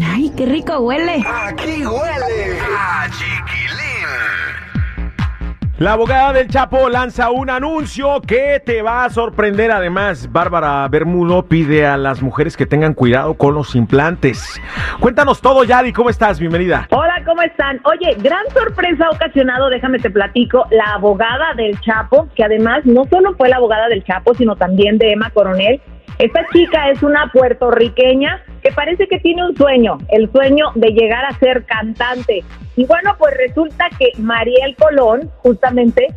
¡Ay, qué rico huele! Aquí huele a chiquilín. La abogada del Chapo lanza un anuncio que te va a sorprender. Además, Bárbara Bermudo pide a las mujeres que tengan cuidado con los implantes. Cuéntanos todo, Yadi. ¿Cómo estás? Bienvenida. Hola, ¿cómo están? Oye, gran sorpresa ha ocasionado, déjame te platico, la abogada del Chapo, que además no solo fue la abogada del Chapo, sino también de Emma Coronel. Esta chica es una puertorriqueña que parece que tiene un sueño, el sueño de llegar a ser cantante. Y bueno, pues resulta que Mariel Colón, justamente,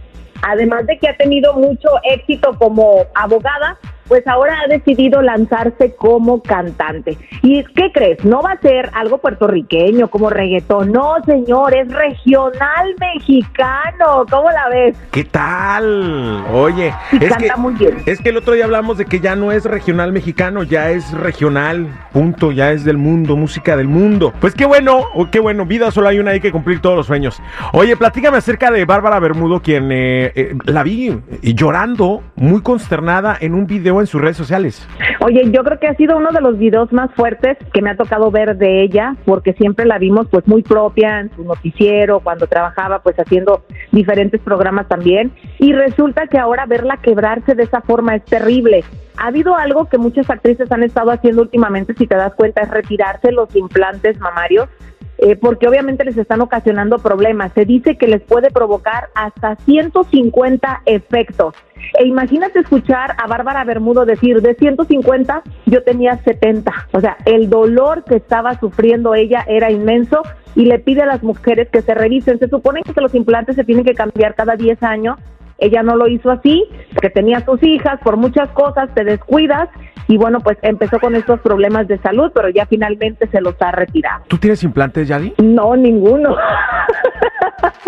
además de que ha tenido mucho éxito como abogada, pues ahora ha decidido lanzarse como cantante. ¿Y qué crees? No va a ser algo puertorriqueño como reggaetón, no señor, es regional mexicano, ¿cómo la ves? ¿Qué tal? Oye, Y es canta que, muy bien. es que el otro día hablamos de que ya no es regional mexicano, ya es regional, punto, ya es del mundo, música del mundo. Pues qué bueno, qué bueno, vida solo hay una, hay que cumplir todos los sueños. Oye, platícame acerca de Bárbara Bermudo, quien eh, eh, la vi llorando, muy consternada en un video en sus redes sociales. Oye, yo creo que ha sido uno de los videos más fuertes que me ha tocado ver de ella, porque siempre la vimos pues muy propia en su noticiero, cuando trabajaba pues haciendo diferentes programas también, y resulta que ahora verla quebrarse de esa forma es terrible. Ha habido algo que muchas actrices han estado haciendo últimamente, si te das cuenta, es retirarse los implantes mamarios, eh, porque obviamente les están ocasionando problemas. Se dice que les puede provocar hasta 150 efectos. E imagínate escuchar a Bárbara Bermudo decir, de 150 yo tenía 70. O sea, el dolor que estaba sufriendo ella era inmenso y le pide a las mujeres que se revisen. Se supone que los implantes se tienen que cambiar cada 10 años. Ella no lo hizo así, porque tenía sus hijas, por muchas cosas te descuidas y bueno, pues empezó con estos problemas de salud, pero ya finalmente se los ha retirado. ¿Tú tienes implantes, Yadi? No, ninguno.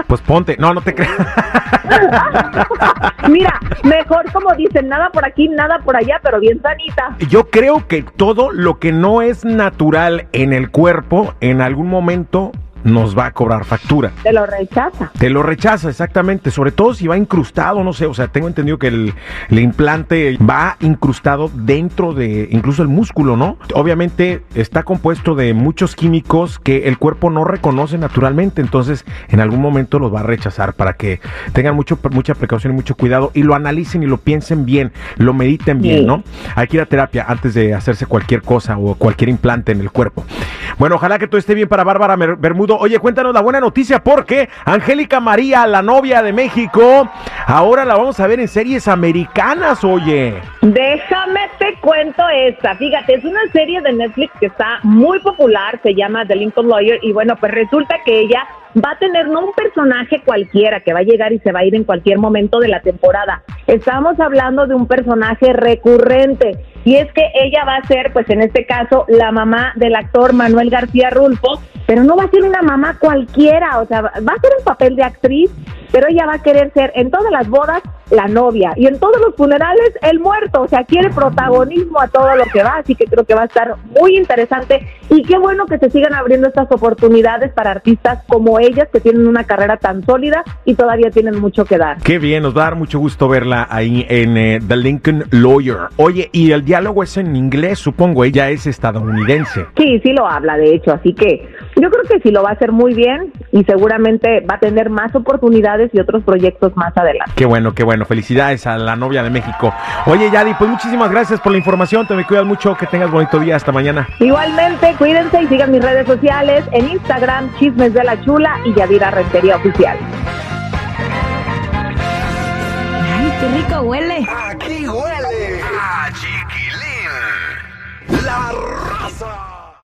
Pues ponte. No, no te creas. Mira, mejor como dicen, nada por aquí, nada por allá, pero bien sanita. Yo creo que todo lo que no es natural en el cuerpo, en algún momento nos va a cobrar factura. Te lo rechaza. Te lo rechaza, exactamente. Sobre todo si va incrustado, no sé. O sea, tengo entendido que el, el implante va incrustado dentro de incluso el músculo, ¿no? Obviamente está compuesto de muchos químicos que el cuerpo no reconoce naturalmente. Entonces, en algún momento los va a rechazar para que tengan mucho, mucha precaución y mucho cuidado y lo analicen y lo piensen bien, lo mediten bien, Sí. ¿no? Hay que ir a terapia antes de hacerse cualquier cosa o cualquier implante en el cuerpo. Bueno, ojalá que todo esté bien para Bárbara Bermudo. Oye, cuéntanos la buena noticia porque Angélica María, la novia de México, ahora la vamos a ver en series americanas, oye. Déjame te cuento esta. Fíjate, es una serie de Netflix que está muy popular, se llama The Lincoln Lawyer y bueno, pues resulta que ella va a tener no un personaje cualquiera que va a llegar y se va a ir en cualquier momento de la temporada. Estamos hablando de un personaje recurrente y es que ella va a ser, pues en este caso, la mamá del actor Manuel García Rulfo, pero no va a ser una mamá cualquiera, o sea, va a ser un papel de actriz, pero ella va a querer ser en todas las bodas la novia y en todos los funerales el muerto, o sea, quiere protagonismo a todo lo que va, así que creo que va a estar muy interesante y qué bueno que se sigan abriendo estas oportunidades para artistas como ellas que tienen una carrera tan sólida y todavía tienen mucho que dar. Qué bien, nos va a dar mucho gusto verla ahí en eh, The Lincoln Lawyer. Oye, y el diálogo es en inglés, supongo, ella es estadounidense. Sí, sí lo habla, de hecho, así que yo creo que sí lo va a hacer muy bien y seguramente va a tener más oportunidades y otros proyectos más adelante. Qué bueno, qué bueno. Felicidades a la novia de México. Oye, Yadi, pues muchísimas gracias por la información. Te me cuidas mucho. Que tengas bonito día. Hasta mañana. Igualmente, cuídense y sigan mis redes sociales en Instagram, Chismes de la Chula y Yadira Rentería Oficial. ¡Ay, qué rico huele! Aquí huele a chiquilín. La raza.